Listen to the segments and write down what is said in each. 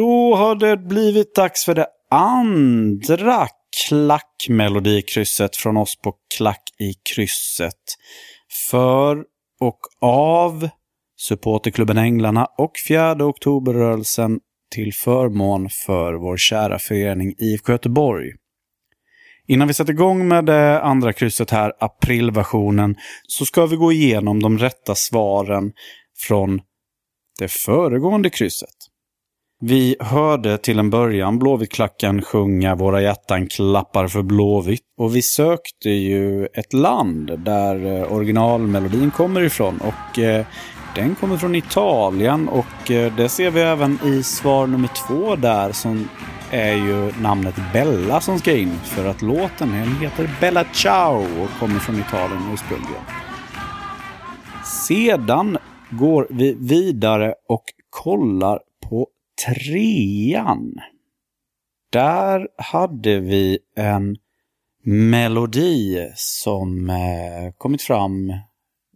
Då har det blivit dags för det andra klackmelodikrysset från oss på Klack i krysset. För och av supporterklubben Änglarna och 4 oktoberrörelsen till förmån för vår kära förening IFK Göteborg. Innan vi sätter igång med det andra krysset här, aprilversionen, så ska vi gå igenom de rätta svaren från det föregående krysset. Vi hörde till en början Blåvittklacken sjunga Våra hjärtan klappar för Blåvitt. Och vi sökte ju ett land där eh, originalmelodin kommer ifrån. Och eh, den kommer från Italien och eh, det ser vi även i svar nummer två där som är ju namnet Bella som ska in. För att låten heter Bella Ciao och kommer från Italien ursprungligen. Sedan går vi vidare och kollar på trean. Där hade vi en melodi som eh, kommit fram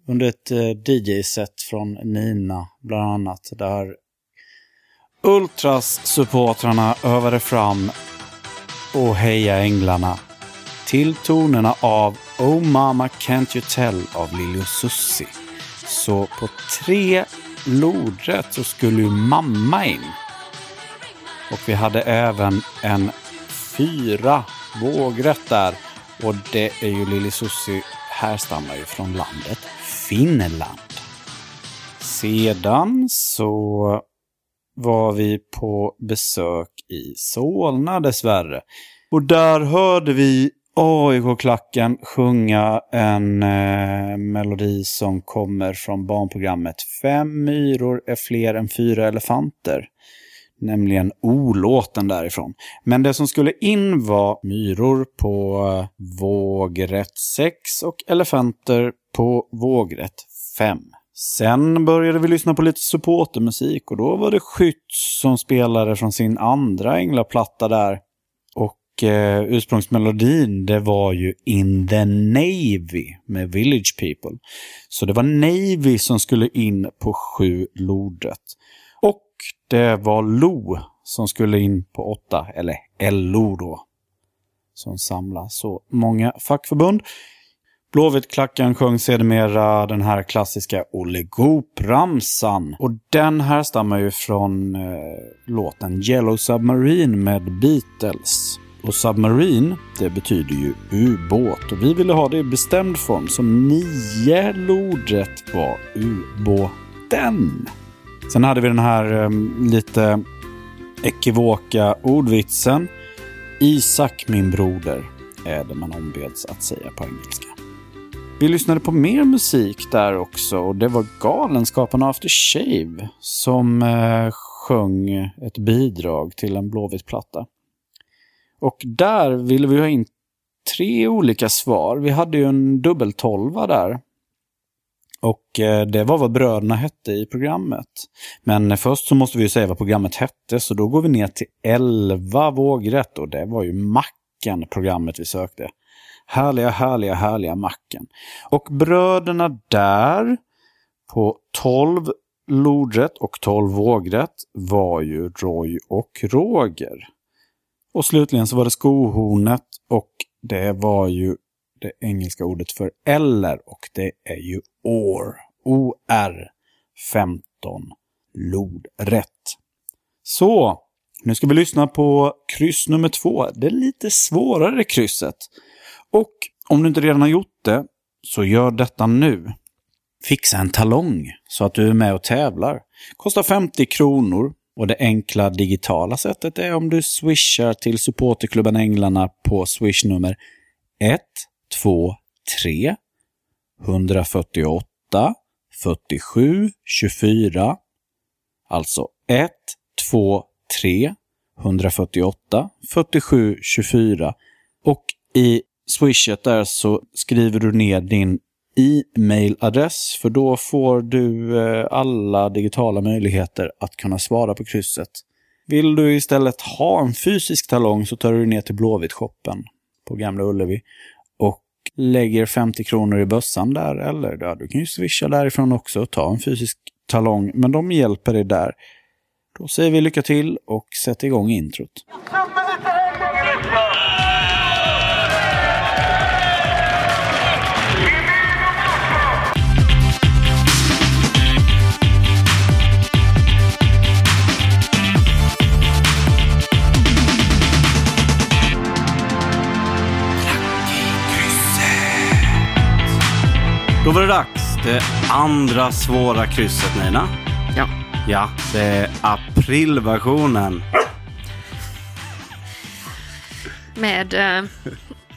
under ett eh, DJ-set från Nina, bland annat. Där Ultras-supportrarna övade fram och heja änglarna till tonerna av Oh Mama Can't You Tell av Lili Susi. Så på tre lodrätt så skulle ju mamma in. Och vi hade även en fyra vågrätt där. Och det är ju Lili Susi härstammar ju från landet Finland. Sedan så var vi på besök i Solna dessvärre. Och där hörde vi AIK-klacken sjunga en eh, melodi som kommer från barnprogrammet Fem myror är fler än fyra elefanter. Nämligen O-låten därifrån. Men det som skulle in var myror på eh, vågrätt 6 och elefanter på vågrätt 5. Sen började vi lyssna på lite supportermusik och då var det Skytt som spelade från sin andra änglaplatta där. Och eh, ursprungsmelodin det var ju In the Navy med Village People. Så det var Navy som skulle in på sju lodret. Det var Lo som skulle in på åtta, eller LO då. Som samlar så många fackförbund. Blåvittklacken sjöng sedermera den här klassiska Olle Goop-ramsan. Och den här stammar ju från eh, låten Yellow Submarine med Beatles. Och Submarine, det betyder ju ubåt. Och vi ville ha det i bestämd form, så nio lodrätt var ubåten. Sen hade vi den här um, lite ekivoka ordvitsen. Isak min broder är det man ombeds att säga på engelska. Vi lyssnade på mer musik där också och det var Galenskaparna After Shave som eh, sjöng ett bidrag till en blåvit platta. Och där ville vi ha in tre olika svar. Vi hade ju en dubbeltolva där. Och eh, det var vad bröderna hette i programmet. Men först så måste vi ju säga vad programmet hette, så då går vi ner till 11 vågrätt och det var ju Macken, programmet vi sökte. Härliga, härliga, härliga macken. Och bröderna där på 12 lodrätt och 12 vågrätt var ju Roy och Roger. Och slutligen så var det skohornet och det var ju det engelska ordet för eller och det är ju OR. OR 15 lodrätt. Så, nu ska vi lyssna på kryss nummer två. Det lite svårare krysset. Och om du inte redan har gjort det, så gör detta nu. Fixa en talong så att du är med och tävlar. Kostar 50 kronor och det enkla digitala sättet är om du swishar till supporterklubben Änglarna på swishnummer 1. 123 148 47 24. Alltså 1, 2, 3, 148 47 24. Och i swishet där så skriver du ner din e-mailadress för då får du eh, alla digitala möjligheter att kunna svara på krysset. Vill du istället ha en fysisk talong så tar du ner till Blåvitt-shoppen på Gamla Ullevi lägger 50 kronor i bössan där. Eller ja, du kan ju swisha därifrån också och ta en fysisk talong, men de hjälper dig där. Då säger vi lycka till och sätter igång introt. Då var det dags. Det andra svåra krysset, Nina. Ja. Ja, det är aprilversionen. Med, eh,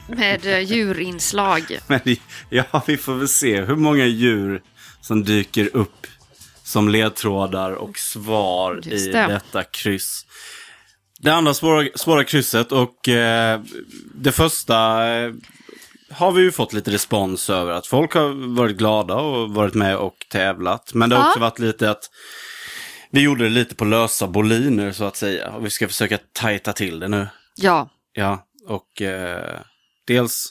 med eh, djurinslag. Men ja, vi får väl se hur många djur som dyker upp som ledtrådar och svar Just i det. detta kryss. Det andra svåra, svåra krysset och eh, det första eh, har vi ju fått lite respons över. Att folk har varit glada och varit med och tävlat. Men det har Ja. också varit lite att vi gjorde det lite på lösa boliner så att säga. Och vi ska försöka tajta till det nu. Ja. Ja, och eh, dels,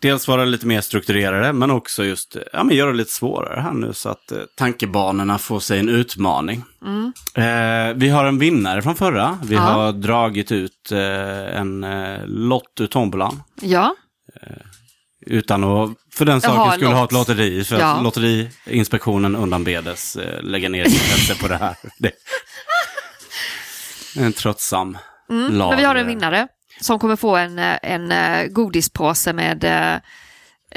dels vara lite mer strukturerade, men också just ja, men göra det lite svårare här nu så att eh, tankebanorna får sig en utmaning. Eh, vi har en vinnare från förra. Vi Mm. Ja. har dragit ut eh, en eh, lott ur tombolan. Ja. Utan att för den saken skulle lott. ha ett lotteri. För Ja. Lotteriinspektionen undanbedes eh, lägga ner intresse på det här. Det. En tröttsam lag. Mm, Men vi har en vinnare som kommer få en, eh, en eh, godispåse med eh,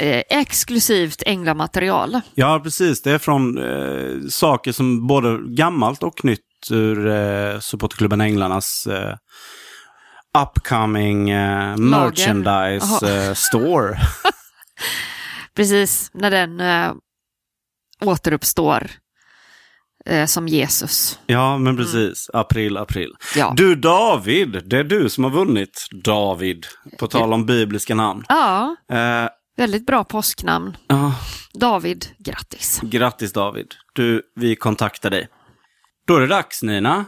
eh, exklusivt änglamaterial. Ja, precis. Det är från eh, saker som både gammalt och nytt ur eh, supportklubben Änglarnas eh, upcoming eh, merchandise store. Precis när den eh, återuppstår eh, som Jesus. ja, men precis. April, april. Ja. Du David, det är du som har vunnit. David, på tal om bibliska namn. ja, Eh, väldigt bra påsknamn. ja, David, grattis. grattis David. Du, vi kontaktar dig. Då är det dags Nina.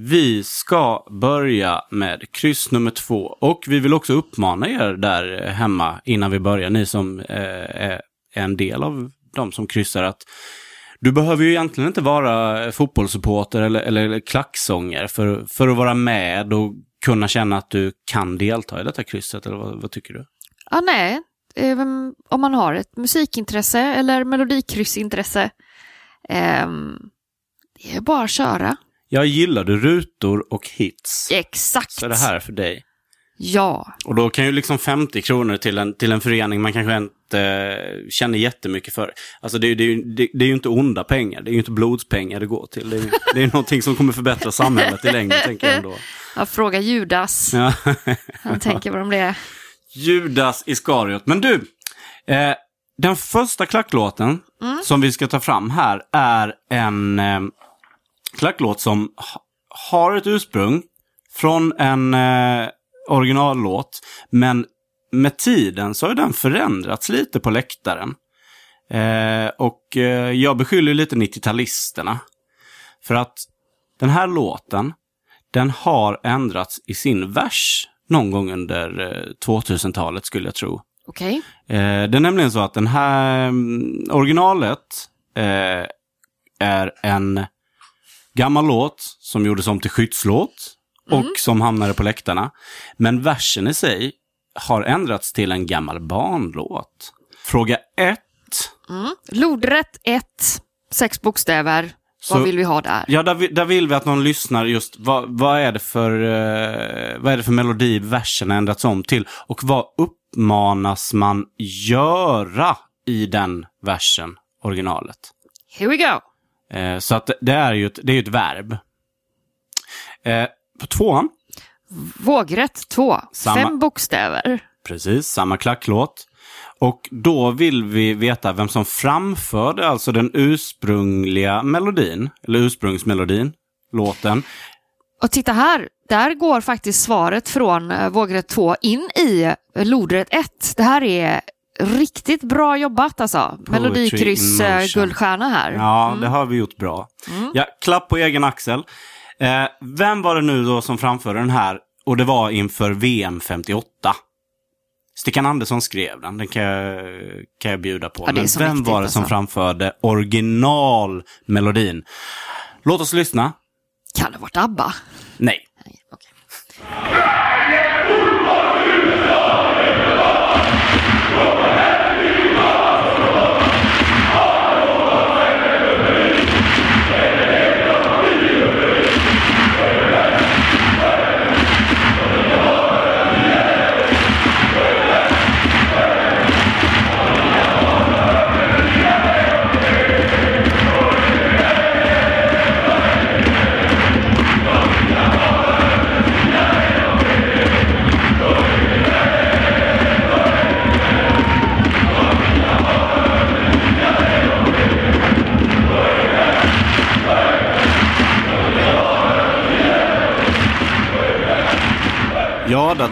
Vi ska börja med kryss nummer två. Och vi vill också uppmana er där hemma innan vi börjar, ni som eh, är en del av de som kryssar, att du behöver ju egentligen inte vara fotbollssupporter eller, eller, eller klacksånger för, för att vara med och kunna känna att du kan delta i detta krysset, eller vad, vad tycker du? Ja, nej, eh, om man har ett musikintresse eller melodikryssintresse, Eh, det är bara att köra. Jag gillar du rutor och hits. Exakt. Så är det här är för dig. Ja, Och då kan ju liksom 50 kronor till en, till en förening man kanske inte eh, känner jättemycket för. Alltså det, det, det, det är ju inte onda pengar, det är ju inte blodspengar det går till. Det är, det är någonting som kommer förbättra samhället i längden, tänker jag ändå. jag frågar Judas. Ja. Han tänker vad om det. Judas Iskariot. Men du, eh, den första klacklåten som vi ska ta fram här är en eh, klacklåt som ha, har ett ursprung från en eh, originallåt. Men med tiden så har den förändrats lite på läktaren. Eh, och eh, jag beskyller lite 90-talisterna. För att den här låten, den har ändrats i sin vers någon gång under eh, 2000-talet skulle jag tro. Okej. Eh, det är nämligen så att den här mm, originalet eh, är en gammal låt som gjordes om till skyddslåt och som hamnade på läktarna. Men versen i sig har ändrats till en gammal barnlåt. Fråga ett. Mm. Lodrätt 1, sex bokstäver. Så- Vad vill vi ha där? Ja, där, vi- där vill vi att någon lyssnar just vad, vad, är det för, eh, vad är det för melodi versen har ändrats om till? Och vad uppmanas man göra i den versen, originalet? Here we go. Eh, så att det- är ju ett, det är ett verb. Eh, på tvåan, Vågrätt 2, Samma. fem bokstäver. precis, samma klacklåt. Och då vill vi veta vem som framförde alltså den ursprungliga melodin, eller ursprungsmelodin, låten. Och titta här, där går faktiskt svaret från eh, vågrätt 2 in i eh, lodrätt 1. Det här är riktigt bra jobbat alltså. Melodikryss eh, guldstjärna här. Ja, det har vi gjort bra. Ja, klapp på egen axel. Eh, vem var det nu då som framförde den här? Och det var inför VM 58. Stickan Andersson skrev den, den kan jag, kan jag bjuda på. Ja, Men vem var det som alltså. framförde originalmelodin? Låt oss lyssna. Kan det ha varit ABBA? Nej. Nej, okej.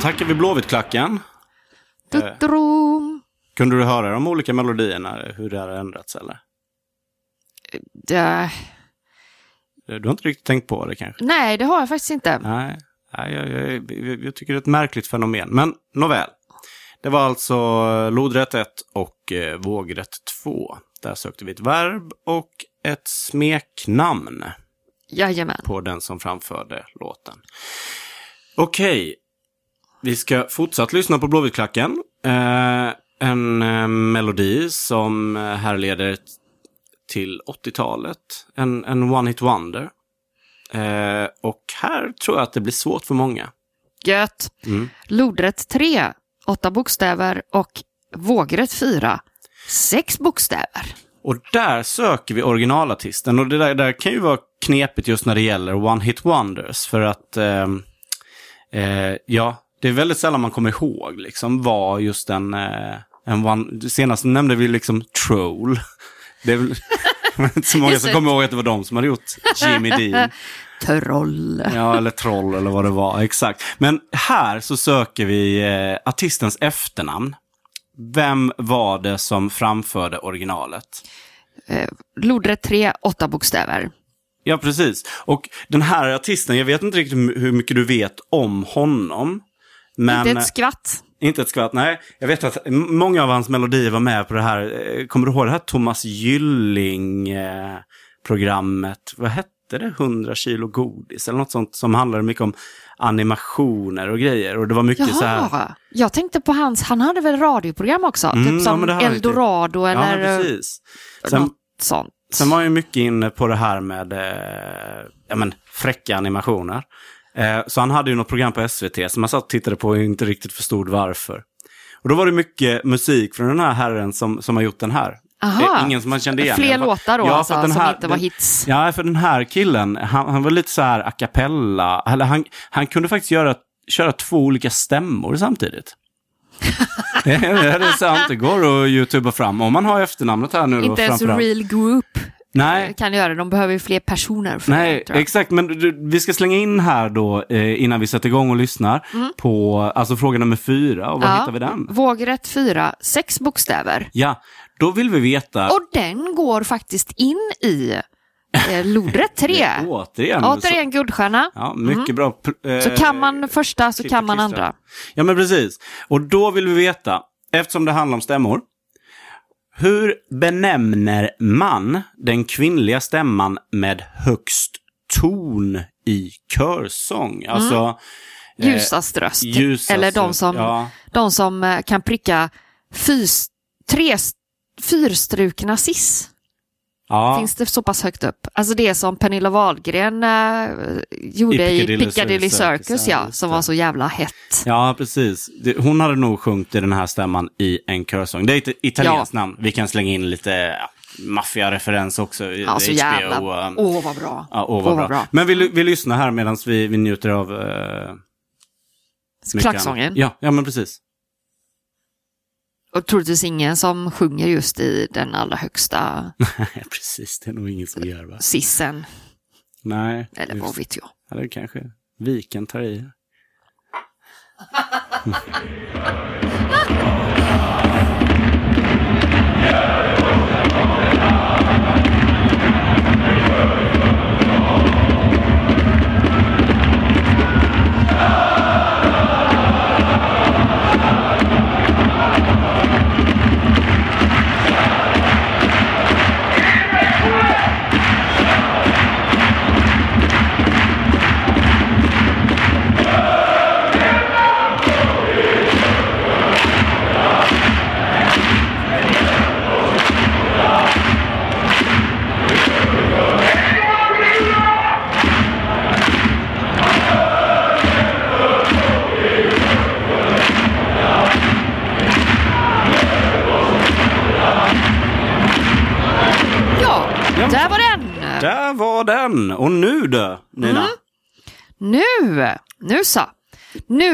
Tackar vi Blåvittklacken. Tutrum. Kunde du höra de olika melodierna, hur det har ändrats eller? Ja, Du har inte riktigt tänkt på det kanske? nej, det har jag faktiskt inte. Nej, nej jag, jag, jag, jag tycker det är ett märkligt fenomen. Men nåväl. Det var alltså eh, lodrätt 1 och eh, vågrätt 2. Där sökte vi ett verb och ett smeknamn Jajamän. på den som framförde låten. Okej, vi ska fortsatt lyssna på Blåvittklacken. Eh, en eh, melodi som eh, härleder till 80-talet. En, en one-hit wonder. Eh, och här tror jag att det blir svårt för många. Gött. Mm. Lodrätt 3, åtta bokstäver och vågrätt 4, sex bokstäver. Och där söker vi originalartisten. Och det där, där kan ju vara knepigt just när det gäller one-hit wonders. För att, ehm, eh, ja, det är väldigt sällan man kommer ihåg liksom vad just en, eh, en one... Senast nämnde vi liksom Troll. Det är väl inte så många som kommer ihåg att det var de som hade gjort Jimmy Dean. Troll. Ja, eller Troll eller vad det var. Exakt. Men här så söker vi eh, artistens efternamn. Vem var det som framförde originalet? Lodrätt 3, åtta bokstäver. Ja, precis. Och den här artisten, jag vet inte riktigt hur mycket du vet om honom. Men, Inte ett skvatt. Inte ett skvatt, nej. Jag vet att många av hans melodier var med på det här, eh, kommer du ihåg det här Thomas Gylling-programmet? Vad hette det? 100 kilo godis eller något sånt som handlade mycket om animationer och grejer. Och det var mycket så här... Jaha, jag tänkte på hans, han hade väl radioprogram också? Mm, typ ja, som det typ. Eldorado Ja, eller men precis. Sen, något sånt. Sen var jag mycket inne på det här med eh, ja, men, fräcka animationer. Eh, så han hade ju något program på SVT som man satt och tittade på och inte riktigt förstod varför. Och då var det mycket musik från den här herren som, som har gjort den här. Aha. Eh, ingen som man kände igen. Fler låtar då Ja, alltså, den som här- inte var den- hits. Ja, för den här killen, han, han var lite så här a cappella. Eller han, han kunde faktiskt göra, köra två olika stämmor samtidigt. det, är- det är sant, det går att youtuba fram. Om man har efternamnet här nu då Inte ens. Real Group Nej, kan göra. De behöver ju fler personer. För Nej, det, exakt. Men du, vi ska slänga in här då, eh, innan vi sätter igång och lyssnar, på alltså fråga nummer fyra. Och var hittar vi den? Vågrätt 4, sex bokstäver. Ja, då vill vi veta... Och den går faktiskt in i eh, lodrätt 3. Återigen. Återigen guldstjärna. Så, ja, mycket bra. pl- Så eh, kan man första så kan man andra. Ja, men precis. Och då vill vi veta, eftersom det handlar om stämmor, hur benämner man den kvinnliga stämman med högst ton i körsång? Alltså... eh, Ljusast röst. ljusast Eller de som, ja. de som eh, kan pricka fys, tre, fyrstrukna sis. Ja. Finns det så pass högt upp? Alltså det som Pernilla Wahlgren eh, gjorde I i Piccadilly Piccadilly, Circus, Circus, ja, ja, som var så jävla hett. Ja, precis. Det, hon hade nog sjungit i den här stämman i en körsång. Det är ett italienskt namn. Vi kan slänga in lite ja, maffiareferens också. Ja, så HBO, jävla... um, Åh, vad bra. Ja, åh, vad bra. Men vi, vi lyssnar här medan vi, vi njuter av... Uh, Klacksången. Ja, ja, men precis. Och troligtvis ingen som sjunger just i den allra högsta... Nej, precis. Det är nog ingen som gör va? Sissen. Nej. Eller just. vad vet jag. Eller kanske Viken tar i.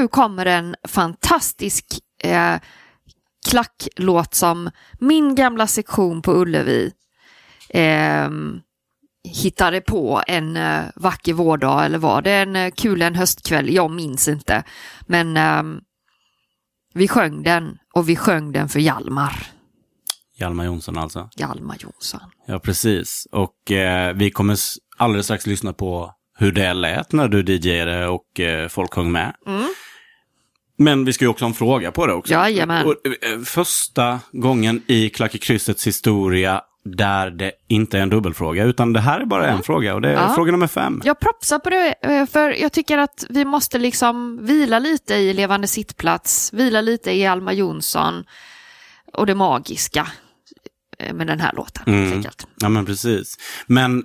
Nu kommer en fantastisk eh, klacklåt som min gamla sektion på Ullevi eh, hittade på en eh, vacker vårdag eller var det en eh, kul en höstkväll? Jag minns inte. Men eh, vi sjöng den och vi sjöng den för Hjalmar. Hjalmar Jonsson alltså. Hjalmar Jonsson. Ja, precis. Och eh, vi kommer alldeles strax lyssna på hur det lät när du DJade och eh, folk sjöng med. Mm. Men vi ska ju också ha en fråga på det också. Jajamän. Och, eh, första gången i Klack i kryssets historia där det inte är en dubbelfråga, utan det här är bara en fråga och det är Ja. fråga nummer fem. Jag propsar på det, eh, för jag tycker att vi måste liksom vila lite i Levande sittplats, vila lite i Alma Jonsson och det magiska eh, med den här låten. Mm. Ja, men precis. Men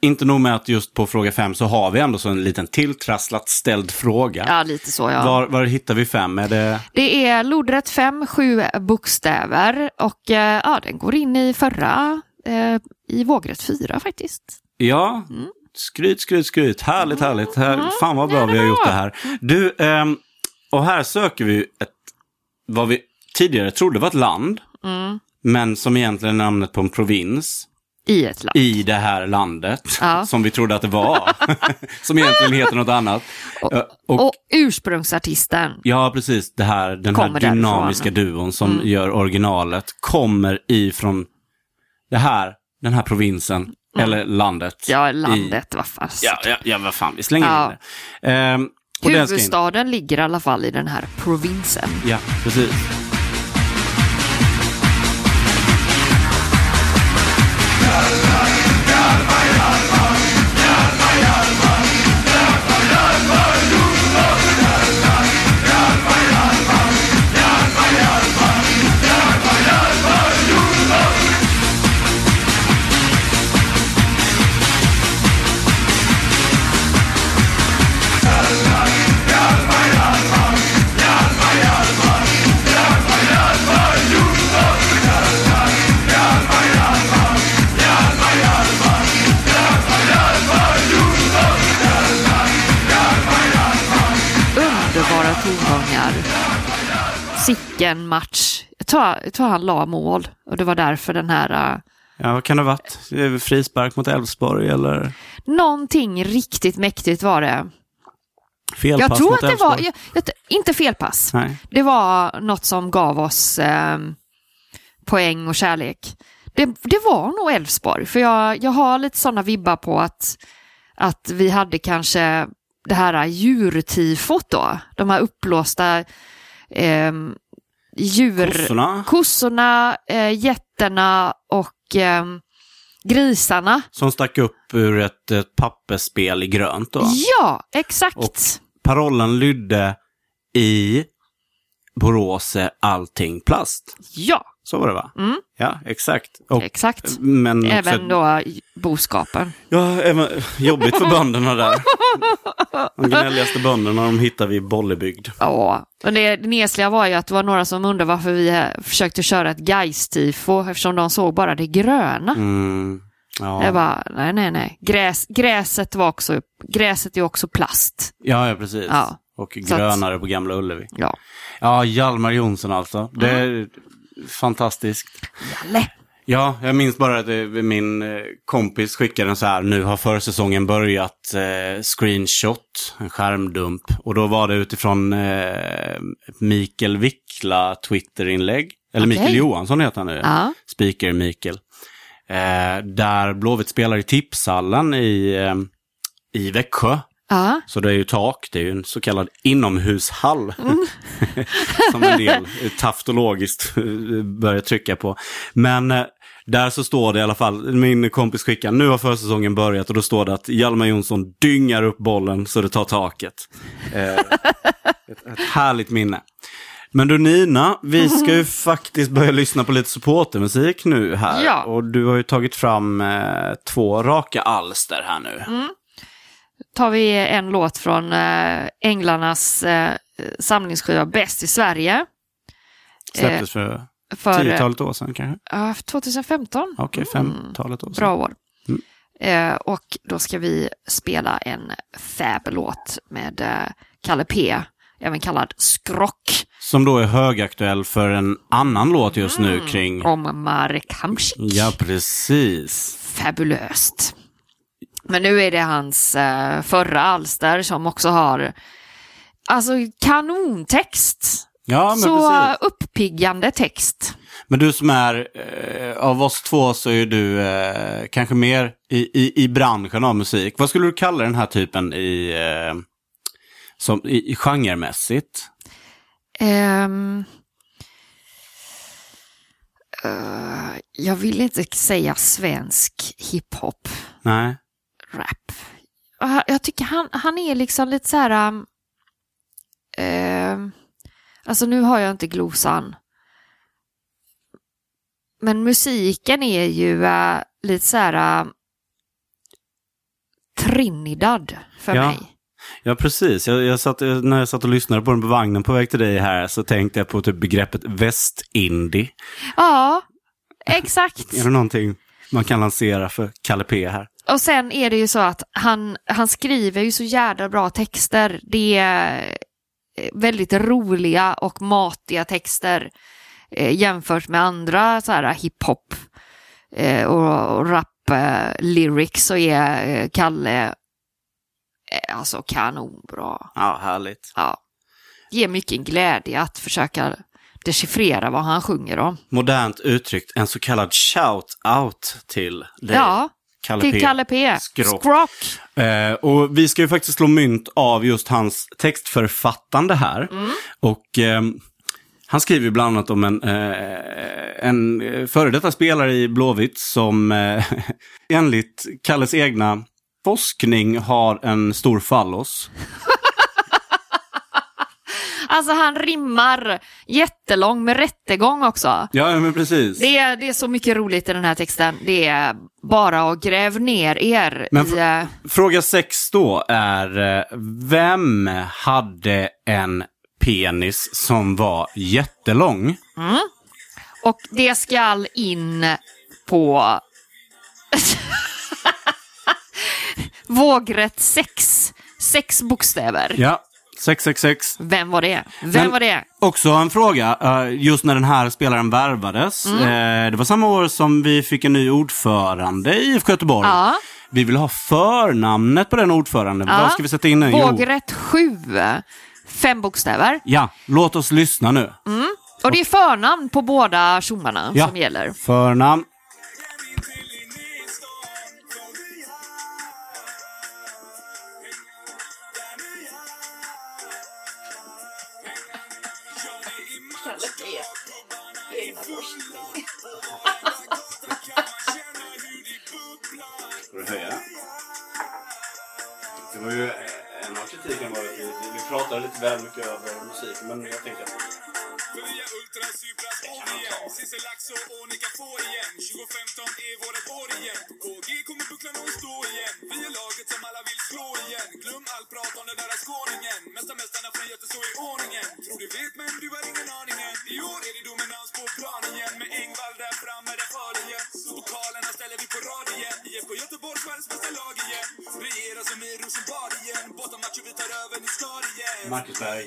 inte nog med att just på fråga fem så har vi ändå så en liten tilltrasslat ställd fråga. Ja, lite så ja. Var, var hittar vi fem? Är det... Det är lodrätt 5, 7 bokstäver och eh, ja, den går in i förra, eh, i vågrätt 4 faktiskt. Ja, Mm. skryt, skryt, skryt. Härligt, härligt. Här, fan vad bra vi har gjort det här. Du, ehm, och här söker vi ett, vad vi tidigare trodde var ett land, Mm. men som egentligen är namnet på en provins I ett land. i det här landet, Ja. som vi trodde att det var, som egentligen heter något annat. Eh, och, Och ursprungsartisten, Ja, precis. Det här, den här dynamiska därifrån. duon som Mm. gör originalet kommer ifrån det här, den här provinsen, eller landet. Mm. ja i- landet, vad fan. Ja, ja, ja, vad fan, vi slänger Ja. in det. Ehm, och den ska in. Huvudstaden ligger i alla fall i den här provinsen. Ja, precis. Yeah. Sicken match. Jag tror, jag tror han la mål och det var därför den här... Uh, Ja, vad kan det ha varit? Frispark mot Elfsborg eller någonting riktigt mäktigt var det. felpass Jag tror mot att det var, jag, jag, inte felpass. Nej. Det var något som gav oss eh, poäng och kärlek. Det, det var nog Elfsborg, för jag, jag har lite sådana vibbar på att, att vi hade kanske det här djurtifot då. De här uppblåsta eh, djur... Kossorna Kossorna, eh, getterna och eh, grisarna. som stack upp ur ett, ett pappersspel i grönt då. Ja, exakt. Och- Parollen lydde i Borås är allting plast. Ja, Så var det va? Mm. Ja, exakt. Och, exakt. men också, Även då boskapen. Ja, även, jobbigt för bönderna där. De gnälligaste bönderna de hittar vi i Bollebygd. Ja, och det, det nesliga var ju att det var några som undrade varför vi eh, försökte köra ett Gais-tifo eftersom de såg bara det gröna. Mm, ja. Jag bara, nej, nej, nej. Gräs, gräset, var också, gräset är också plast. ja, ja, precis. Ja. Och Så att- grönare på Gamla Ullevi. Ja. Ja, Hjalmar Jonsson alltså. Det Mm. Fantastiskt. Jalle. Ja, jag minns bara att min eh, kompis skickade en så här, nu har försäsongen börjat, eh, screenshot, en skärmdump. Och då var det utifrån eh, Mikael Wickla Twitterinlägg. Eller Okej. Mikael Johansson heter han nu. Ja. Speaker Mikael. Eh, där Blåvitt spelar i tipshallen i, eh, i Växjö. Ja. Så det är ju tak, det är ju en så kallad inomhushall. som en del taftologiskt börjar trycka på. Men eh, där så står det i alla fall, min kompis skickar, nu har försäsongen börjat och då står det att Hjalmar Jonsson dyngar upp bollen så det tar taket. Eh, ett, ett härligt minne. Men du Nina, vi ska ju faktiskt börja lyssna på lite supportermusik nu här. Ja. Och du har ju tagit fram eh, två raka alster här nu. Tar vi en låt från eh, Änglarnas eh, samlingsskiva Bäst i Sverige. Släpptes för Eh, för eh, tiotalet år sedan kanske? ja, 2015. Okej, femtalet år sedan. Bra år. Mm. Och då ska vi spela en fab-låt med Kalle P, även kallad Skrock, Som då är högaktuell för en annan låt just nu kring... om Marek Hamsik. Ja, precis. Fabulöst. Men nu är det hans eh, förra alster som också har alltså kanontext. Ja, Så precis. uppiggande text. Men du som är, eh, av oss två så är du eh, kanske mer i, i, i branschen av musik. Vad skulle du kalla den här typen i, eh, som, i, i genremässigt? Ehm, eh, jag vill inte säga svensk hiphop, Nej. Rap. Och Jag tycker han, han är liksom lite så här... um, ehm, alltså nu har jag inte glosan. Men musiken är ju eh, lite så här... um, Trinidad för Ja. mig. Ja, precis. Jag, jag satt, eh, när jag satt och lyssnade på den på vagnen på väg till dig här så tänkte jag på typ begreppet västindie. Ja, exakt. Är det någonting man kan lansera för Kalle P här? Och sen är det ju så att han, han skriver ju så jävla bra texter. Det är väldigt roliga och matiga texter eh, jämfört med andra så här hiphop eh, och, och rap eh, lyrics så är eh, Kalle eh, alltså kanonbra. Ja, härligt. Ja. Ger mycket glädje att försöka dechiffrera vad han sjunger om. Modernt uttryckt, en så kallad shout-out till dig. Ja, Kalle till P. Kalle P. Skrock. Skrock. Eh, och vi ska ju faktiskt slå mynt av just hans textförfattande här. Och ehm, han skriver bland annat om en, eh, en eh, före detta spelare i Blåvitt som eh, enligt Kalles egna forskning har en stor fallos. Alltså han rimmar jättelång med rättegång också. Ja, men precis. Det är, det är så mycket roligt i den här texten. Det är bara att gräv ner er Men i... eh, Fråga sex då är, eh, vem hade en penis som var jättelång? Och det skall in på vågrätt sex. Sex bokstäver. Ja, 666. Vem var det? Vem Men- var det? Också en fråga, eh, just när den här spelaren värvades. Mm. Eh, Det var samma år som vi fick en ny ordförande i IFK Göteborg. Ja. Vi vill ha förnamnet på den ordföranden. Ja. Vad ska vi sätta in nu? Vågrätt sju. Fem bokstäver. Ja, låt oss lyssna nu. Och det är förnamn på båda tjommarna Ja. som gäller. Förnamn. Ska du höja? Det var ju eh, en av kritiken var att vi, vi pratade lite väl mycket över musiken, men jag tänker att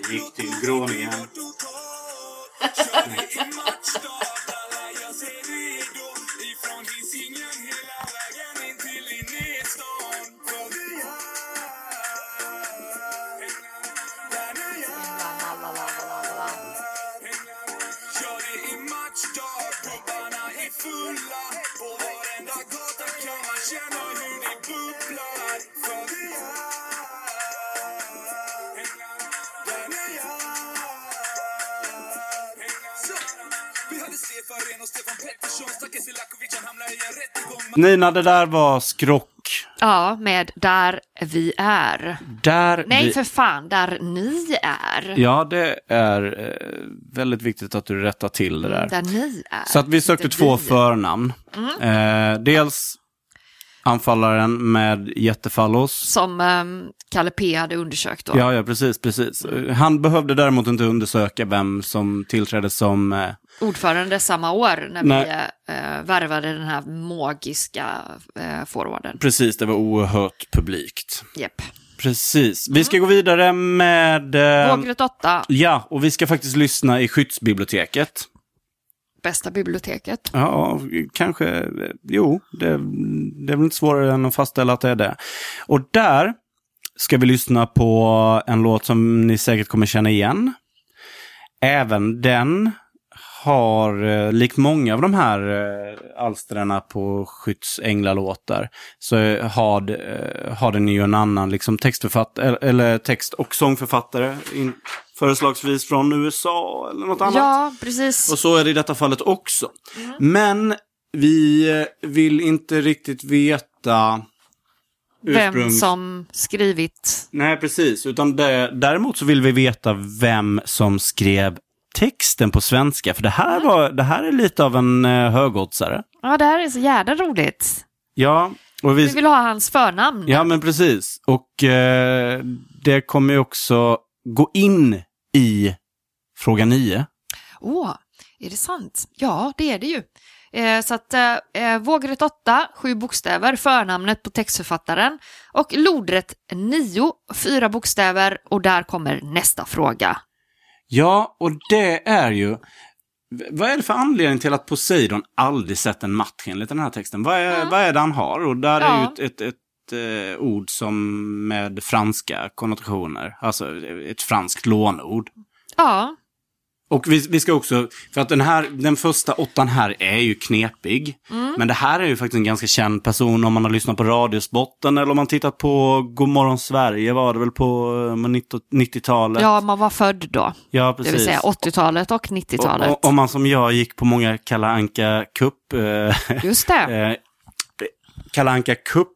Marcus Berg Nina, det där var skrock. Ja, med Där vi är. Där Nej, vi... för fan, där ni är. Ja, det är eh, väldigt viktigt att du rättar till det där. Där ni är. Så att vi sökte Inte två vi. förnamn. Eh, dels Anfallaren med jättefallos. Som um, Kalle P hade undersökt då. Ja, ja, precis, precis. Han behövde däremot inte undersöka vem som tillträdde som... Eh, Ordförande samma år när Nej. vi eh, värvade den här magiska eh, forwarden. precis, det var oerhört publikt. Japp. Precis. Vi ska gå vidare med... Eh, Vågrätt 8, ja, och vi ska faktiskt lyssna i skyddsbiblioteket bästa biblioteket. Ja, kanske. Jo, det, det är väl inte svårare än att fastställa att det är det. Och där ska vi lyssna på en låt som ni säkert kommer känna igen. Även den har, eh, likt många av de här eh, alstren på skyddsänglalåtar, så eh, har, har den ju en annan liksom textförfattare, eller text och sångförfattare, in, föreslagsvis från USA eller något annat. Ja, precis. Och så är det i detta fallet också. Men vi vill inte riktigt veta Vem ursprungs- som skrivit. Nej, precis. Utan det, däremot så vill vi veta vem som skrev texten på svenska. För det här, var, det här är lite av en uh, högoddsare. Ja, det här är så jävla roligt. Ja, och vi, Vi vill ha hans förnamn. ja men precis. Och eh, det kommer ju också gå in i fråga 9. Åh, är det sant? Ja, det är det ju. Eh, så att eh, eh, vågrätt 8, sju bokstäver, förnamnet på textförfattaren. Och lodrätt 9, fyra bokstäver. Och där kommer nästa fråga. Ja, och det är ju... Vad är det för anledning till att Poseidon aldrig sett en match enligt den här texten? Vad är, vad är det han har? Och där är ju Ja. ett, ett, ett eh, ord som med franska konnotationer. Alltså ett franskt lånord. Ja, Och vi, vi ska också, för att den här, den första åttan här är ju knepig. Men det här är ju faktiskt en ganska känd person om man har lyssnat på Radiospotten eller om man tittat på Godmorgon Sverige var det väl på eh, 90 90-talet. ja, man var född då. ja Det precis. vill säga 80-talet och 90-talet. Och- och- Om man som jag gick på många Kalle Anka Cup, eh, Just det. eh, Kalle Anka Cup,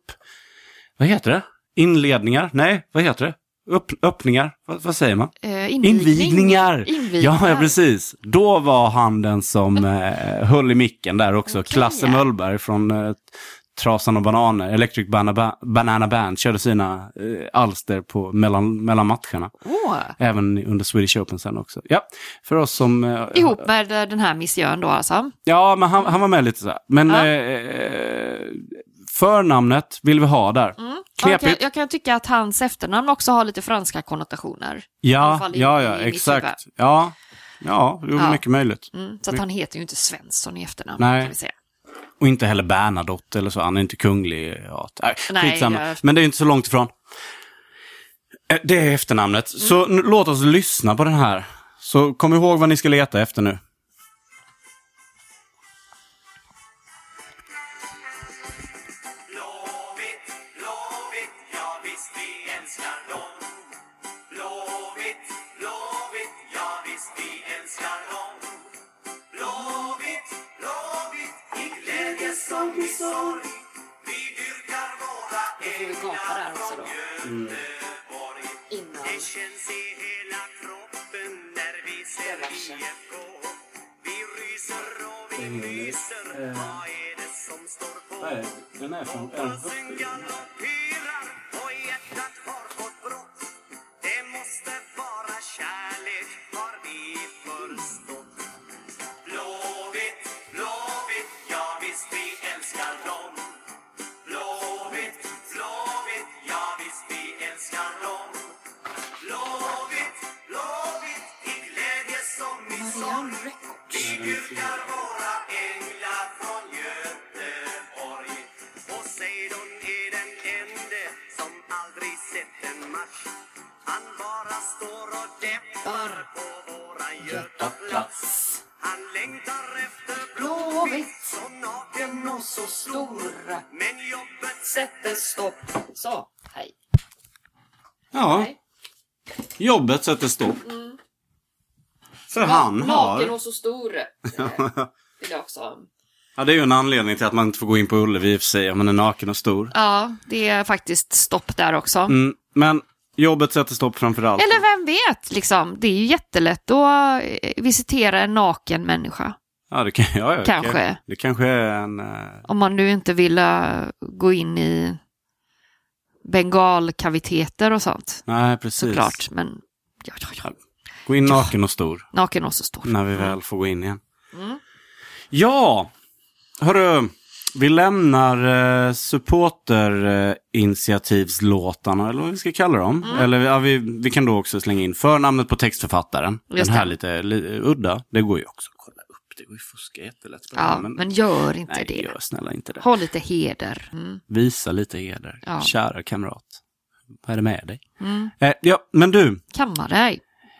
vad heter det? Inledningar? Nej, vad heter det? Upp, öppningar? Vad, vad säger man? Eh, invigning. Invigningar! Invigningar. Ja, ja, precis. Då var han den som eh, höll i micken där också. Okej. Klasse Möllberg från eh, Trasan och Bananer, Electric Banana, Banana Band, körde sina eh, alster på, mellan, mellan matcherna. Åh, Även under Swedish Open sen också. Ja, för oss som... Eh, ihop med eh, den här missiön då alltså. Ja, men han, han var med lite så här. Men Ja. eh, förnamnet vill vi ha där. Ja, jag, kan, jag kan tycka att hans efternamn också har lite franska konnotationer. Ja, i- ja, ja, i exakt. Ja, ja, det är Ja. mycket möjligt. Mm, så att han heter ju inte Svensson i efternamn. Nej. Kan vi säga. Och inte heller Bernadotte eller så, han är inte kunglig. Ja, nej, Nej, skitsamma. jag- Men det är inte så långt ifrån. Eh, Det är efternamnet. Mm. Så låt oss lyssna på den här. Så kom ihåg vad ni ska leta efter nu. Vi ryser och vi myser, vad är det som står på? Den är från fått brott. Det måste Dyrkar våra änglar från Göteborg. Poseidon är den ende som aldrig sett en match. Han bara står och deppar på våran Götaplats. Han längtar efter blåvitt, så naken och så stor. Men jobbet Sätter stopp. Så, hej. Ja, Nej. jobbet sätter stopp. För han Naken har... och så stor. Vill jag också. Ja, det är ju en anledning till att man inte får gå in på Ullevi i och för sig om man är naken och stor. Ja, det är faktiskt stopp där också. Mm, men jobbet sätter stopp framför allt. Eller vem vet, liksom. Det är ju jättelätt att eh, visitera en naken människa. Ja, det kan, ja, ja, Kanske. Det, det kanske är en... eh, Om man nu inte vill eh, gå in i bengalkaviteter och sånt. nej, precis. Såklart, men ja. Gå in naken och stor. naken och så stor. När vi väl får gå in igen. Mm. Ja, hörru. Vi lämnar eh, supporterinitiativslåtarna, eller vad vi ska kalla dem. Eller ja, vi, vi kan då också slänga in förnamnet på textförfattaren. Just Den här lite li, udda. Det går ju också att kolla upp. Det går ju att fuska jättelätt. Ja, det, men gör inte nej, det. gör snälla inte det. Ha lite heder. Mm. Visa lite heder. Ja. Kära kamrat. Vad är det med dig? Mm. Eh, ja, men du. Kamma dig.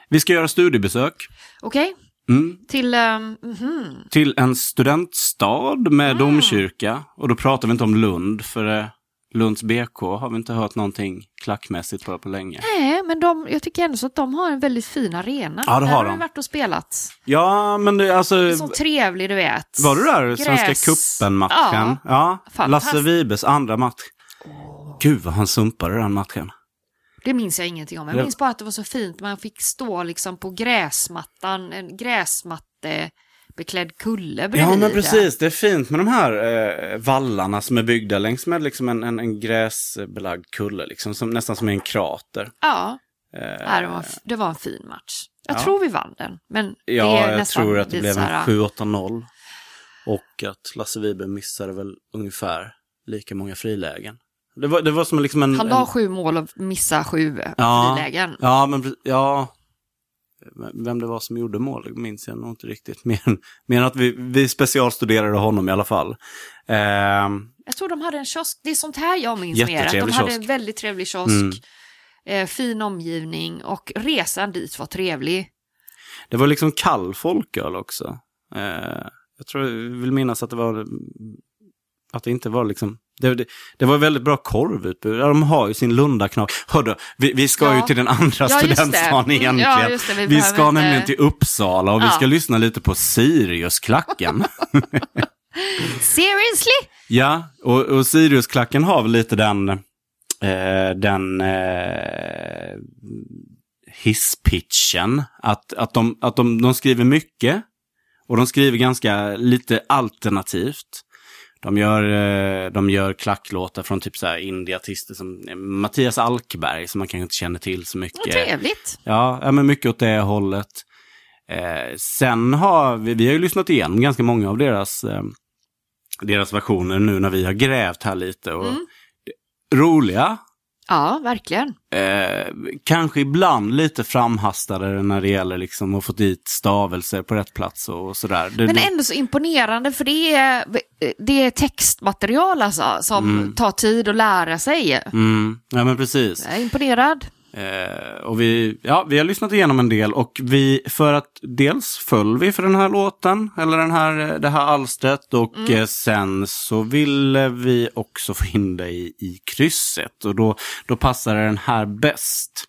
Vi ska göra studiebesök. Okej, Mm. till... Um, mhm. till en studentstad med domkyrka. Och då pratar vi inte om Lund, för eh, Lunds BK har vi inte hört någonting klackmässigt på på länge. Nej, men de, jag tycker ändå så att de har en väldigt fin arena. Ja, det där har har de. varit och spelat. Ja, men det, alltså... Så trevlig, du vet. Var du där Gräs. Svenska cupen-matchen? Ja. ja. Lasse. Vibes andra match. Gud vad han sumpade den matchen. Det minns jag ingenting om. Jag Det- minns bara att det var så fint. Man fick stå liksom på gräsmattan, en gräsmattebeklädd kulle bredvid. Ja, men precis. Det är fint med de här eh, vallarna som är byggda längs med liksom en, en, en gräsbelagd kulle, liksom, som, nästan som en krater. Ja, Eh, nej, det, var, det var en fin match. Jag Ja. tror vi vann den. Men det Ja, är jag nästan tror att det blev en 7-8-0. Och att Lasse Vibe missade väl ungefär lika många frilägen. Det var, det var som liksom en... Han la en, sju mål och missade sju Ja. frilägen. ja, men ja. Vem det var som gjorde mål minns jag nog inte riktigt. Mer än, mer än att vi, vi specialstuderade honom i alla fall. Ehm, Jag tror de hade en kiosk. Det är sånt här jag minns mer. Att de hade kiosk. en väldigt trevlig kiosk. Mm. Eh, fin omgivning och resan dit var trevlig. det var liksom kall folköl också. Eh, jag tror, jag vill minnas att det var... Att det inte var liksom... Det, det, det var väldigt bra korvutbud. De har ju sin Lundaknak. Hördu, vi, vi ska Ja. ju till den andra Ja, studentstaden Mm, egentligen. ja, det. Vi Vi, ska inte- nämligen till Uppsala och vi Ja. ska lyssna lite på Siriusklacken. Seriously? ja, och, och Siriusklacken har väl lite den, eh, den eh, hisspitchen. Att, att, de, att de, de skriver mycket och de skriver ganska lite alternativt. De gör, eh, de gör klacklåtar från typ så här indie-artister som eh, Mattias Alkberg som man kanske inte känner till så mycket. Vad trevligt. Ja, ja men mycket åt det hållet. Eh, sen har vi, vi har ju lyssnat igenom ganska många av deras, eh, deras versioner nu när vi har grävt här lite. Och Mm. Roliga, Ja, verkligen. eh, kanske ibland lite framhastade när det gäller liksom att få dit stavelser på rätt plats och sådär. Det, Men ändå så imponerande för det är, det är textmaterial alltså som tar tid att lära sig. mm, ja men precis. Jag är imponerad. Eh, och vi, ja, vi har lyssnat igenom en del och vi, för att dels föll vi för den här låten, eller den här, eh, det här alstret och Mm. eh, sen så ville vi också få in det i, krysset och då, då passade den här bäst.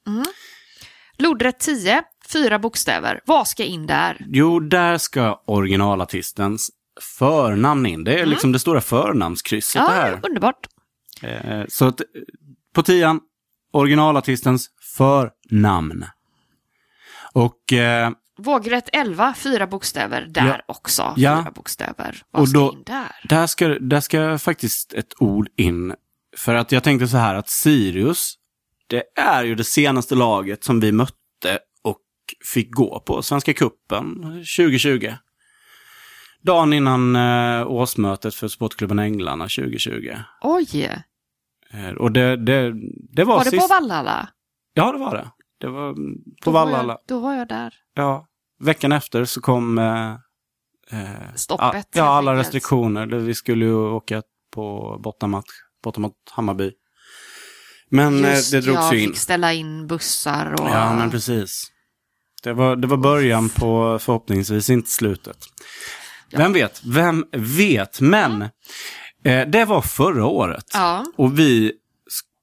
Lodrätt 10, fyra bokstäver. Vad ska in där? Jo, där ska originalartistens förnamn in. Det är liksom det stora förnamnskrysset Mm. Ja, här. underbart. Eh, så att, på tian, originalartistens förnamn. Och eh, Vågrätt 11, fyra bokstäver. Där Ja. också, Ja. fyra bokstäver. Vad Och ska då- in där? Där ska, där ska faktiskt ett ord in. För att jag tänkte så här att Sirius, det är ju det senaste laget som vi mötte och fick gå på Svenska Kuppen 2020. Dagen innan eh, årsmötet för Sportklubben Änglarna 2020. Oj, Eh, och det, det, det var, var det på sist... Vallhalla? Ja, det var det. Det var mm, på Vallhalla. Då var jag där. Ja. Veckan efter så kom eh, eh, Stoppet, Ja, ja, alla enkelt. restriktioner. Vi skulle ju åka på bortamatch, borta mot Hammarby. Men eh, Just, det drogs ju in. fick ställa in bussar och... Ja, men precis. Det var, det var början på förhoppningsvis inte slutet. Vem vet? Vem vet? Men eh, det var förra året. Ja. Och vi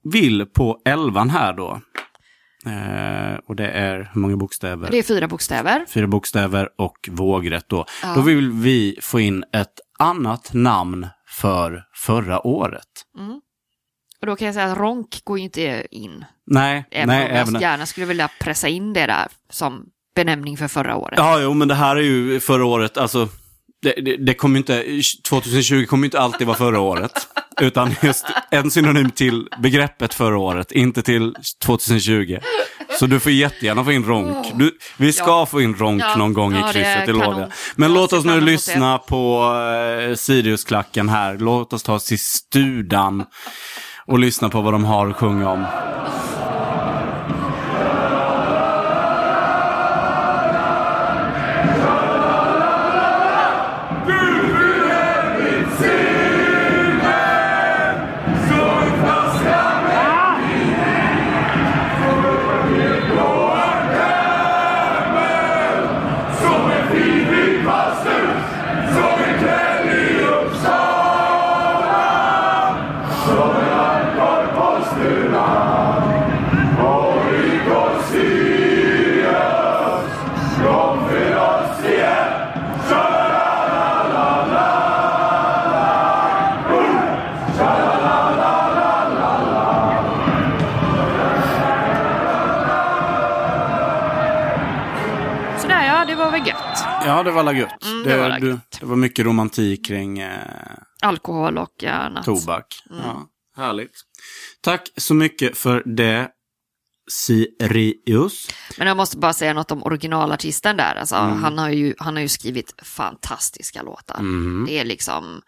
vill på elvan här då. Eh, och det är hur många bokstäver? Det är fyra bokstäver. fyra bokstäver och vågrätt då. Ja. Då vill vi få in ett annat namn för förra året. Och då kan jag säga att ronk går ju inte in. Nej, Även nej, om jag gärna skulle vilja pressa in det där som benämning för förra året. Ja, jo, men det här är ju förra året, alltså det, det, det kommer inte, 2020 kommer inte alltid vara förra året. Utan just en synonym till begreppet förra året, inte till 2020. Så du får jättegärna få in ronk. Du, vi ska Ja. få in ronk Ja, någon gång ja, i krysset, det lovar jag. Men låt oss nu lyssna på eh, Siriusklacken här. Låt oss ta oss till studan och lyssna på vad de har att sjunga om. Ja, det var la gött. Mm, det var la du- gött. det var mycket romantik kring eh, Alkohol och eh, annat. tobak. Mm. Ja, härligt. Tack så mycket för det, Sirius. Men jag måste bara säga något om originalartisten där. Alltså, Mm. han, har ju, han har ju skrivit fantastiska låtar. Mhm. Det är liksom,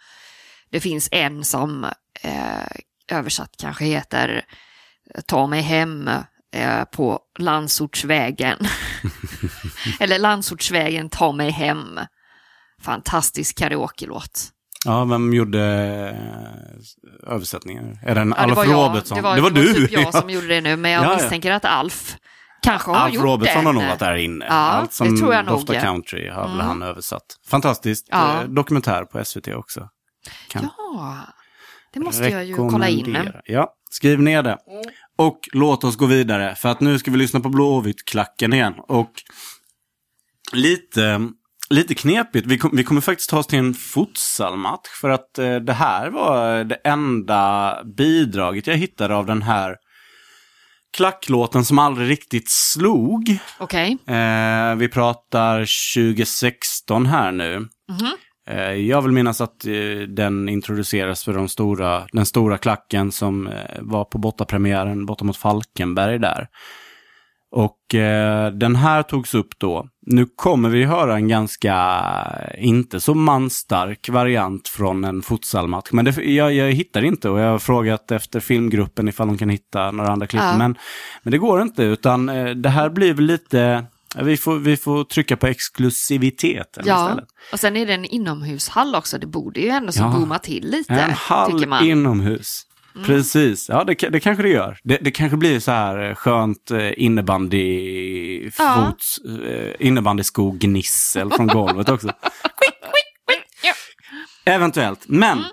det finns en som eh, översatt kanske heter Ta mig hem eh, på Landsortsvägen. Eller Landsortsvägen, ta mig hem. Fantastisk karaoke-låt. Ja, vem gjorde eh, översättningen? Är det en Ja, det Alf. Robertson? Det var, det var du! typ jag Ja. som gjorde det nu, men jag Ja, ja. misstänker att Alf kanske har Alf gjort Robertson den. har nog varit där inne. Ja, Allt som det tror jag nog. Mm. doftar country har väl han översatt. Fantastiskt. Ja. Eh, Dokumentär på SVT också. Kan Ja, det måste jag ju kolla in. Ja, skriv ner det. Och låt oss gå vidare, för att nu ska vi lyssna på Blåvitt-klacken igen. Och lite, lite knepigt, vi, kom, vi kommer faktiskt ta oss till en futsalmatch. För att eh, det här var det enda bidraget jag hittade av den här klacklåten som aldrig riktigt slog. Okej. Eh, vi pratar 2016 här nu. Mhm. Eh, jag vill minnas att eh, den introduceras för de stora, den stora klacken som eh, var på bortapremiären borta mot Falkenberg där. Och eh, den här togs upp då. Nu kommer vi höra en ganska, inte så manstark variant från en futsalmatch. Men det, jag, jag hittar inte och jag har frågat efter filmgruppen ifall de kan hitta några andra klipp. Ja. Men, men det går inte utan eh, det här blir lite, vi får, vi får trycka på exklusiviteten Ja, istället. och sen är det en inomhushall också. Det borde ju ändå så Ja. booma till lite, En hall man. Mm. inomhus. Precis, ja det, det kanske det gör. Det, det kanske blir så här eh, skönt eh, innebandy Ja. fots, eh, innebandyskognissel från golvet också. Eventuellt. Men Mm.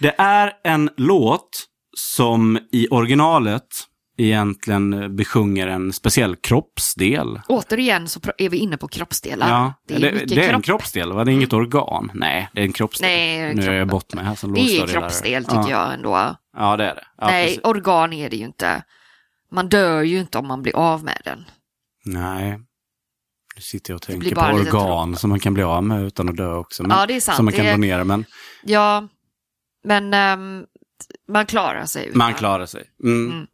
det är en låt som i originalet egentligen besjunger en speciell kroppsdel. Återigen så är vi inne på kroppsdelar. Ja, det är det, det är en kropp. Mm. kroppsdel, va? Det är inget organ. Nej, det är en kroppsdel. Nej, nu är jag bort mig här som Det är lågstadielärare. kroppsdel tycker ja. jag ändå. Ja, det är det. Ja, Nej, precis. organ är det ju inte. Man dör ju inte om man blir av med den. Nej. Nu sitter jag och tänker på organ som man kan bli av med utan att dö också. Men, Ja, det är sant. Som man kan är- donera, men Ja, men ehm, man klarar sig utan. man klarar sig. Mm. Mm.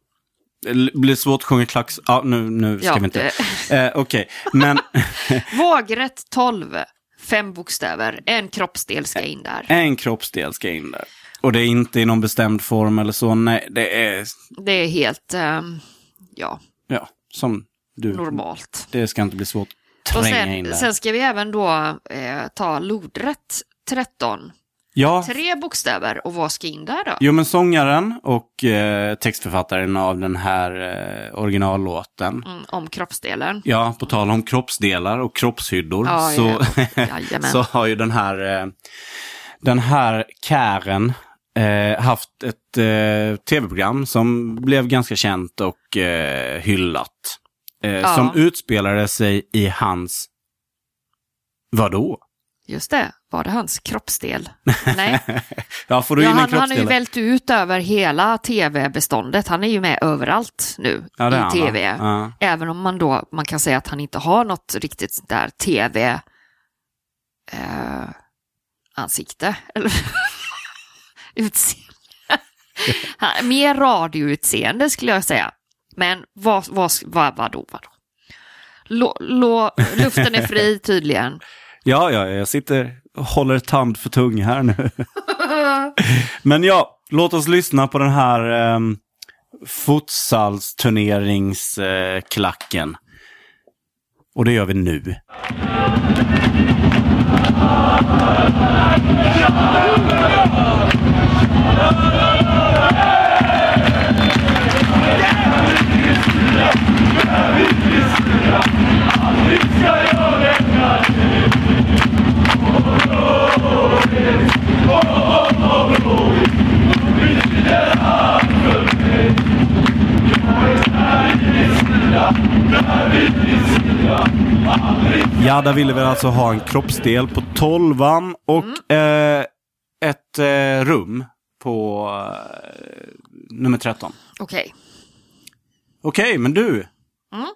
Det blir svårt att sjunga klacks... Ja, nu, nu ska Ja, vi inte... det- Eh, Okej, men Vågrätt 12, fem bokstäver, en kroppsdel ska in där. en kroppsdel ska in där. Och det är inte i någon bestämd form eller så. Nej, det är... Det är helt, ehm, ja, Ja, som du... normalt. Det ska inte bli svårt att tränga in sen, där. sen ska vi även då eh, ta lodrätt 13. Ja, Tre bokstäver och vad ska in där då? Jo, men sångaren och eh, textförfattaren av den här eh, originallåten. Mm, om kroppsdelen. Ja, på tal om kroppsdelar och kroppshyddor Ja, så, ja, så har ju den här, eh, den här Karen eh, haft ett eh, tv-program som blev ganska känt och eh, hyllat. Eh. Som utspelade sig i hans, vadå? Just det, var det hans kroppsdel? Nej, Ja, får du ja, in han, han har ju kroppsdel? vält ut över hela tv-beståndet. Han är ju med överallt nu Ja, i tv. Ja. Även om man då, man kan säga att han inte har något riktigt där tv... Eh, ansikte. Eller utseende. Han- Mer radioutseende skulle jag säga. Men vad, vad, vad, vadå, vadå? Lå, lå, luften är fri tydligen. Ja, ja, jag sitter och håller tand för tung här nu. Men ja, låt oss lyssna på den här um, futsalsturneringsklacken. och det gör vi nu. Jada ville väl alltså ha en kroppsdel på tolvan och eh, ett eh, rum på eh, nummer 13. Okej. Okej, men du. Mm.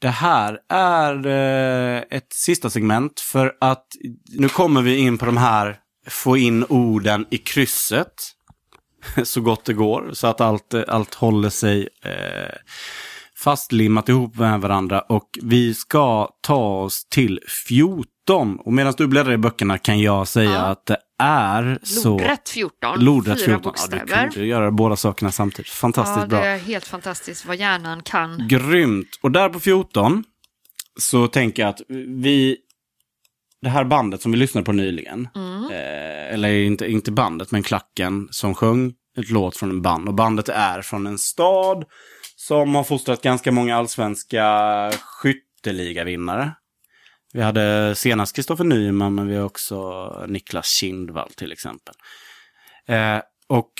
Det här är eh, ett sista segment för att nu kommer vi in på de här få in orden i krysset så gott det går så att allt, allt håller sig eh, fastlimmat ihop med varandra och vi ska ta oss till 14. Och medan du bläddrar i böckerna kan jag säga Ja. att det är så... Lodrätt 14. Lodrätt fyra 14. Ja, du bokstäver. kunde göra båda sakerna samtidigt. Fantastiskt Ja, bra. det är helt fantastiskt vad hjärnan kan. Grymt. Och där på 14 så tänker jag att vi, det här bandet som vi lyssnade på nyligen, eh, eller inte, inte bandet, men klacken som sjöng ett låt från en band. Och bandet är från en stad som har fostrat ganska många allsvenska skytteligavinnare. Vi hade senast Kristoffer Nyman, men vi har också Niklas Kindvall till exempel. Eh, och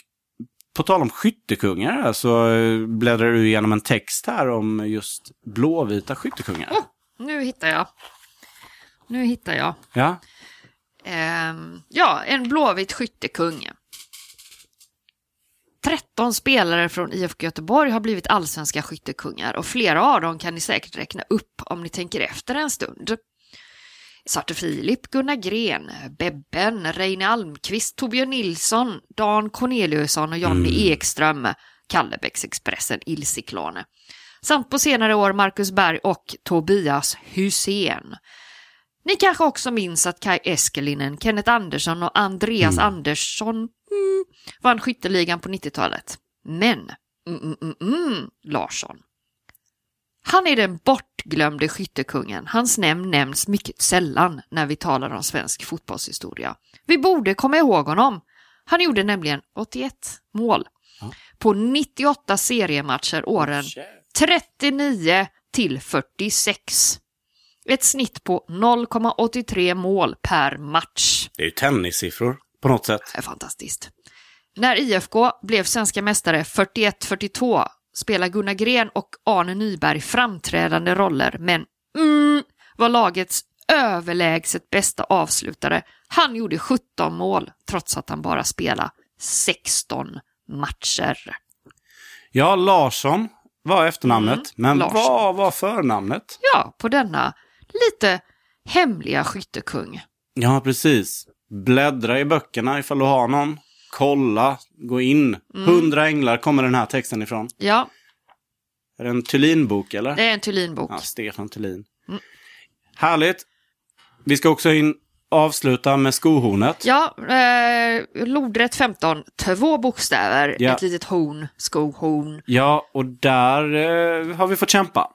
på tal om skyttekungar så eh, bläddrar du igenom en text här om just blåvita skyttekungar. Nu hittar jag. Nu hittar jag. Ja, Ehm, ja, en blåvit skyttekung. 13 spelare från IFK Göteborg har blivit allsvenska skyttekungar och flera av dem kan ni säkert räkna upp om ni tänker efter en stund. Svarte Filip, Gunnar Gren, Bebben, Reine Almqvist, Torbjörn Nilsson, Dan Corneliusson och Jonny Ekström, Kallebäcksexpressen, Ilsiklane. Samt på senare år Marcus Berg och Tobias Hussein. Ni kanske också minns att Kai Eskelinen, Kenneth Andersson och Andreas Andersson mm, vann skytteligan på 90-talet. Men, mm, mm, mm, mm, Larsson. Han är den bortglömde skyttekungen. Hans namn nämns mycket sällan när vi talar om svensk fotbollshistoria. Vi borde komma ihåg honom. Han gjorde nämligen 81 mål på 98 seriematcher åren 39 till 46. Ett snitt på 0,83 mål per match. det är ju tennissiffror på något sätt. Det är fantastiskt. När IFK blev svenska mästare 41-42 spelar Gunnar Gren och Arne Nyberg framträdande roller, men mm, var lagets överlägset bästa avslutare. Han gjorde 17 mål trots att han bara spelade 16 matcher. Ja, Larsson var efternamnet, Mm, men Larsson. vad var förnamnet? Ja, på denna lite hemliga skyttekung. Ja, precis. Bläddra i böckerna ifall du har någon. Kolla, gå in. Mm. Hundra änglar kommer den här texten ifrån. Ja, Är det en Thulin-bok eller? det är en Thulin-bok. Ja, Stefan Thulin. Mm. Härligt. Vi ska också in avsluta med skohornet. Ja, eh, lodrätt 15, två bokstäver, Ja. ett litet horn, skohorn. Ja, och där eh, har vi fått kämpa.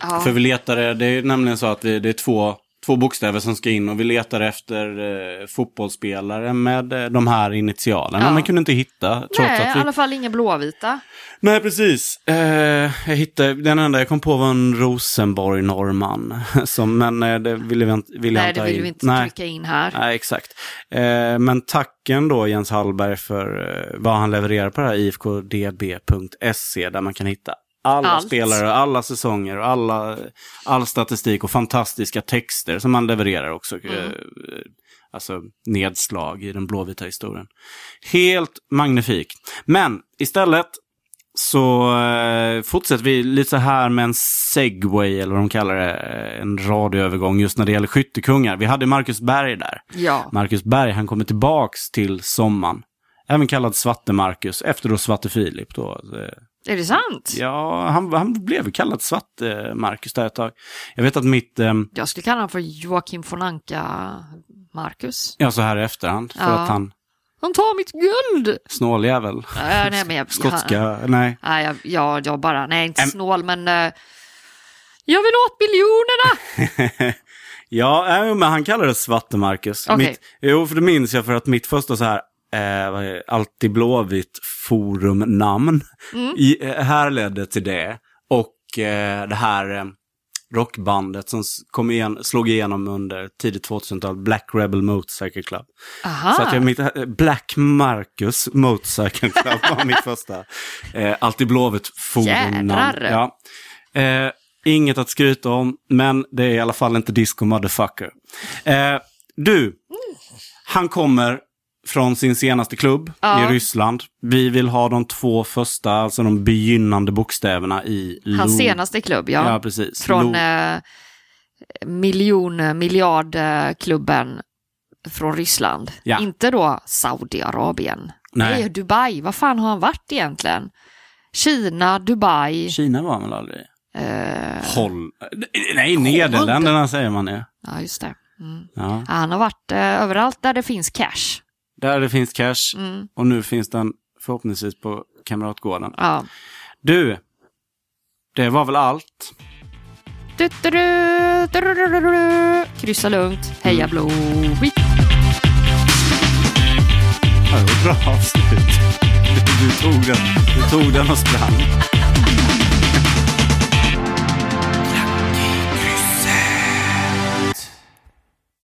Ja. För vi letade, det är nämligen så att det, det är två, två bokstäver som ska in och vi letar efter eh, fotbollsspelare med eh, de här initialerna. Ja. Men kunde inte hitta. Trots Nej, i att vi... alla fall inga blåvita. Nej, precis. Eh, jag hittade, den enda jag kom på var en Rosenborg-norrman. Men eh, det ville vi inte, ville Nej, det vill vi inte Nej. trycka in här. Nej, exakt. Eh, men tacken då Jens Hallberg för eh, vad han levererar på det här ifkdb.se där man kan hitta alla Allt. spelare, alla säsonger alla, all statistik och fantastiska texter som han levererar också. Mm. Eh, alltså nedslag i den blåvita historien. Helt magnifikt. Men istället så eh, fortsätter vi lite så här med en segway, eller vad de kallar det, eh, en radioövergång just när det gäller skyttekungar. Vi hade Marcus Berg där. Ja. Marcus Berg, han kommer tillbaks till sommaren. Även kallad Svarte Marcus, efter då Svarte Filip. Då. Eh, Är det sant? Ja, han, han blev kallad Svarte Marcus där ett tag. Jag vet att mitt, eh, Jag skulle kalla honom för Joakim von Anka Marcus. ja så här i efterhand, för Ja. att han, Han tar mitt guld! snåljävel, Äh, nej, men jag, skotska, nej. Nej, jag, jag, jag bara, nej inte Äm- snål men eh, jag vill åt miljonerna! Ja, äh, men han kallades Svarte Marcus. Okej. Mitt, jo, för det minns jag för att mitt första så här, eh? Alltid Blåvitt forumnamn Mm. i, eh, härledde till det. Och eh, det här eh, rockbandet som kom igen, slog igenom under tidigt 2000-tal, Black Rebel Motorcycle Club. Aha. Så att jag, mitt, eh, Black Marcus Motorcycle Club var mitt första. Eh, alltid Blåvitt forumnamn. Ja. Eh, inget att skryta om, men det är i alla fall inte disco motherfucker. Eh, du, han kommer från sin senaste klubb Ja. i Ryssland. Vi vill ha de två första, alltså de begynnande bokstäverna i Hans Lo- senaste klubb, ja. Ja, precis. Från eh, miljon, miljardklubben från Ryssland. Ja. Inte då Saudiarabien. Nej. Nej, Dubai. Vad fan har han varit egentligen? Kina, Dubai. Kina var han väl aldrig? Eh, Håll... Nej, Nederländerna säger man ju. ja, just det. Mm. Ja. Han har varit eh, överallt där det finns cash. Där det finns cash. Mm. Och nu finns den förhoppningsvis på Kamratgården. Ja. Du, det var väl allt. Du, du, du. Kryssa lugnt. Heja Blåvitt. Ja, det var bra avslut. Du, tog den, du tog den och sprang.